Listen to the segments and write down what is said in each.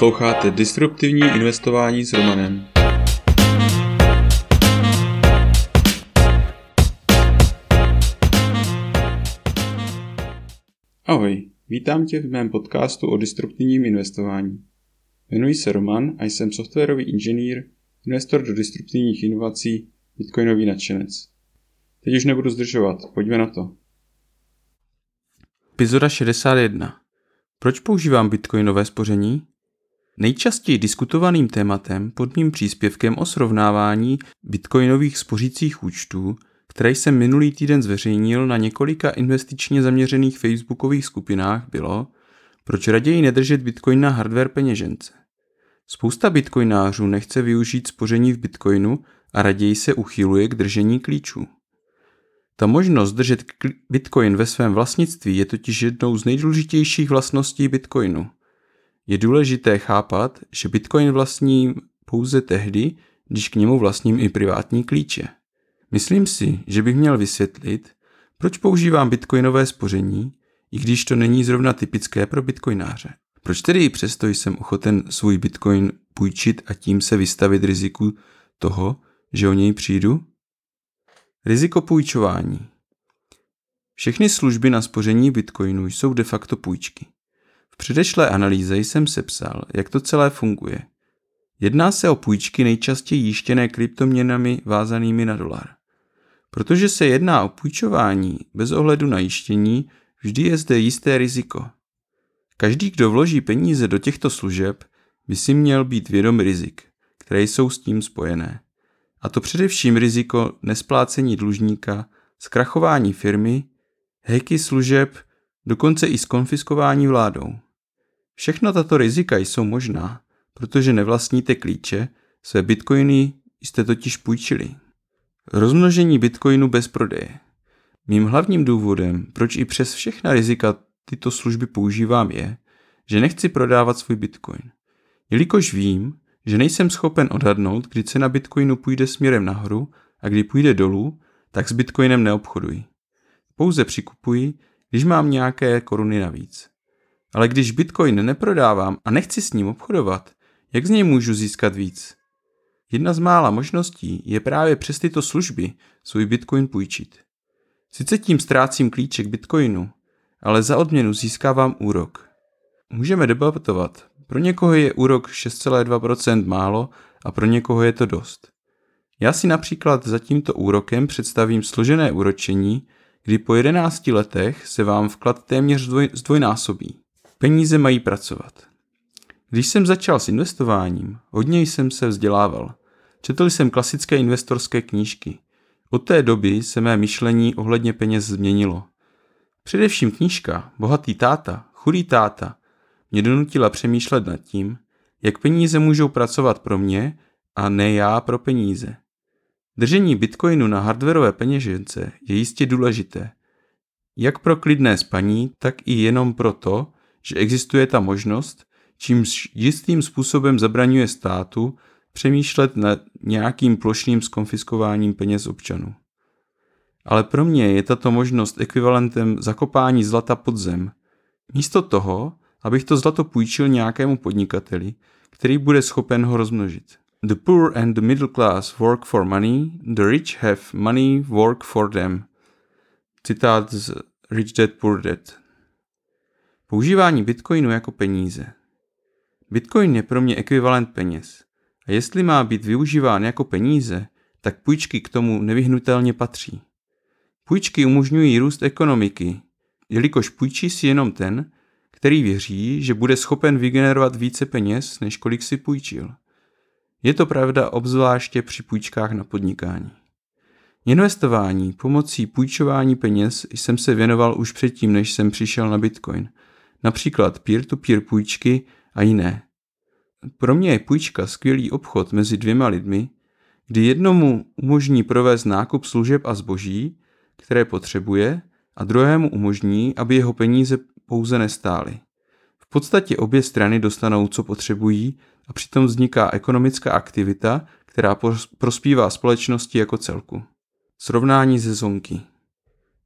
Posloucháte Disruptivní investování s Romanem. Ahoj, vítám tě v mém podcastu o disruptivním investování. Jmenuji se Roman a jsem softwarový inženýr, investor do disruptivních inovací, bitcoinový nadšenec. Teď už nebudu zdržovat, pojďme na to. Epizoda 61. Proč používám bitcoinové spoření? Nejčastěji diskutovaným tématem pod mým příspěvkem o srovnávání bitcoinových spořících účtů, které jsem minulý týden zveřejnil na několika investičně zaměřených facebookových skupinách, bylo, proč raději nedržet bitcoin na hardware peněžence. Spousta bitcoinářů nechce využít spoření v bitcoinu a raději se uchyluje k držení klíčů. Ta možnost držet bitcoin ve svém vlastnictví je totiž jednou z nejdůležitějších vlastností bitcoinu. Je důležité chápat, že bitcoin vlastním pouze tehdy, když k němu vlastním i privátní klíče. Myslím si, že bych měl vysvětlit, proč používám bitcoinové spoření, i když to není zrovna typické pro bitcoináře. Proč tedy přesto jsem ochoten svůj bitcoin půjčit a tím se vystavit riziku toho, že o něj přijdu? Riziko půjčování. Všechny služby na spoření bitcoinu jsou de facto půjčky. Předešlé analýze jsem sepsal, jak to celé funguje. Jedná se o půjčky nejčastěji jištěné kryptoměnami vázanými na dolar. Protože se jedná o půjčování bez ohledu na jištění, vždy je zde jisté riziko. Každý, kdo vloží peníze do těchto služeb, by si měl být vědom rizik, které jsou s tím spojené. A to především riziko nesplácení dlužníka, zkrachování firmy, heky služeb, dokonce i skonfiskování vládou. Všechno tato rizika jsou možná, protože nevlastníte klíče, své bitcoiny jste totiž půjčili. Rozmnožení bitcoinu bez prodeje. Mým hlavním důvodem, proč i přes všechna rizika tyto služby používám je, že nechci prodávat svůj bitcoin. Jelikož vím, že nejsem schopen odhadnout, kdy cena bitcoinu půjde směrem nahoru a kdy půjde dolů, tak s bitcoinem neobchoduji. Pouze přikupuji, když mám nějaké koruny navíc. Ale když bitcoin neprodávám a nechci s ním obchodovat, jak z něj můžu získat víc? Jedna z mála možností je právě přes tyto služby svůj bitcoin půjčit. Sice tím ztrácím klíček bitcoinu, ale za odměnu získávám úrok. Můžeme debatovat, pro někoho je úrok 6,2% málo a pro někoho je to dost. Já si například za tímto úrokem představím složené úročení, kdy po 11 letech se vám vklad téměř zdvoj, zdvojnásobí. Peníze mají pracovat. Když jsem začal s investováním, hodně jsem se vzdělával. Četl jsem klasické investorské knížky. Od té doby se mé myšlení ohledně peněz změnilo. Především knížka Bohatý táta, chudý táta mě donutila přemýšlet nad tím, jak peníze můžou pracovat pro mě a ne já pro peníze. Držení bitcoinu na hardwareové peněžence je jistě důležité. Jak pro klidné spaní, tak i jenom proto, že existuje ta možnost, čímž jistým způsobem zabraňuje státu přemýšlet nad nějakým plošným skonfiskováním peněz občanů. Ale pro mě je tato možnost ekvivalentem zakopání zlata pod zem. Místo toho, abych to zlato půjčil nějakému podnikateli, který bude schopen ho rozmnožit. The poor and the middle class work for money, the rich have money work for them. Citát z Rich Dad Poor Dad. Používání bitcoinu jako peníze. Bitcoin je pro mě ekvivalent peněz. A jestli má být využíván jako peníze, tak půjčky k tomu nevyhnutelně patří. Půjčky umožňují růst ekonomiky, jelikož půjčí si jenom ten, který věří, že bude schopen vygenerovat více peněz, než kolik si půjčil. Je to pravda obzvláště při půjčkách na podnikání. Investování pomocí půjčování peněz jsem se věnoval už předtím, než jsem přišel na Bitcoin. Například peer-to-peer půjčky a jiné. Pro mě je půjčka skvělý obchod mezi dvěma lidmi, kdy jednomu umožní provést nákup služeb a zboží, které potřebuje, a druhému umožní, aby jeho peníze pouze nestály. V podstatě obě strany dostanou, co potřebují a přitom vzniká ekonomická aktivita, která prospívá společnosti jako celku. Srovnání ze zonky.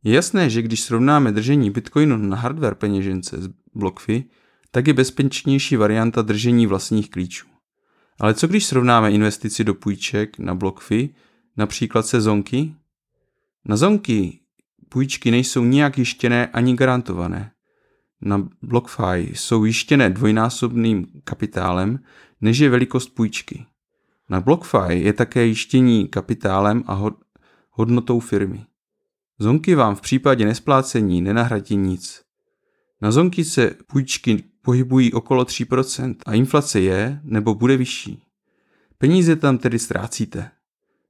Je jasné, že když srovnáme držení bitcoinu na hardware peněžence z BlockFi, tak je bezpečnější varianta držení vlastních klíčů. Ale co když srovnáme investici do půjček na BlockFi, například se zonky? Na zonky půjčky nejsou nijak jištěné ani garantované. Na BlockFi jsou jištěné dvojnásobným kapitálem, než je velikost půjčky. Na BlockFi je také jištění kapitálem a hodnotou firmy. Zonky vám v případě nesplácení nenahradí nic. Na zonky se půjčky pohybují okolo 3% a inflace je nebo bude vyšší. Peníze tam tedy ztrácíte.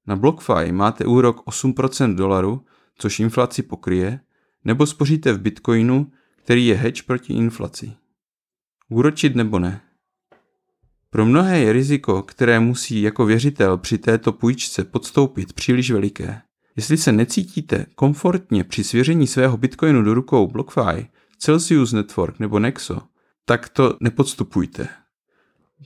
Na BlockFi máte úrok 8% dolaru, což inflaci pokryje, nebo spoříte v Bitcoinu, který je hedge proti inflaci. Úročit nebo ne? Pro mnohé je riziko, které musí jako věřitel při této půjčce podstoupit příliš veliké. Jestli se necítíte komfortně při svěření svého bitcoinu do rukou BlockFi, Celsius Network nebo Nexo, tak to nepodstupujte.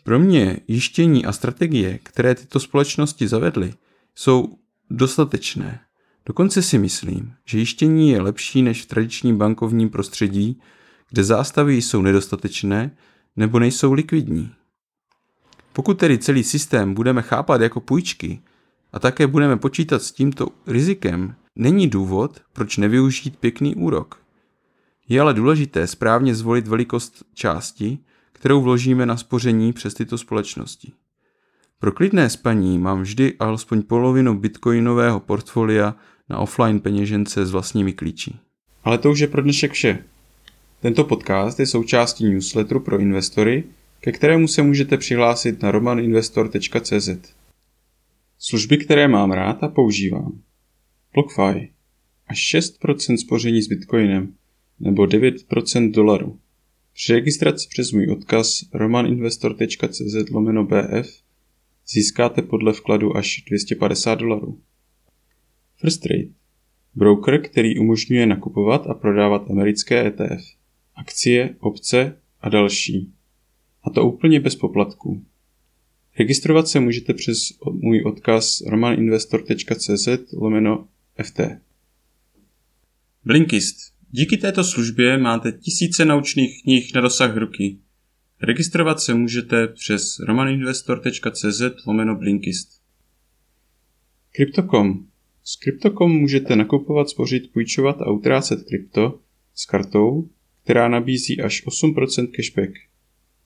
Pro mě jištění a strategie, které tyto společnosti zavedly, jsou dostatečné. Dokonce si myslím, že jištění je lepší než v tradičním bankovním prostředí, kde zástavy jsou nedostatečné nebo nejsou likvidní. Pokud tedy celý systém budeme chápat jako půjčky a také budeme počítat s tímto rizikem, není důvod, proč nevyužít pěkný úrok. Je ale důležité správně zvolit velikost části, kterou vložíme na spoření přes tyto společnosti. Pro klidné spaní mám vždy alespoň polovinu bitcoinového portfolia na offline peněžence s vlastními klíči. Ale to už je pro dnešek vše. Tento podcast je součástí newsletteru pro investory, ke kterému se můžete přihlásit na romaninvestor.cz. Služby, které mám rád a používám. BlockFi. Až 6% spoření s Bitcoinem nebo 9% dolaru. Při registraci přes můj odkaz romaninvestor.cz lomeno BF získáte podle vkladu až 250 dolarů. First Trade. Broker, který umožňuje nakupovat a prodávat americké ETF, akcie, opce a další. A to úplně bez poplatků. Registrovat se můžete přes můj odkaz romaninvestor.cz lomeno FT. Blinkist. Díky této službě máte tisíce naučných knih na dosah ruky. Registrovat se můžete přes romaninvestor.cz lomeno Blinkist. Crypto.com S Crypto.com můžete nakupovat, spořit, půjčovat a utrácet krypto s kartou, která nabízí až 8% cashback.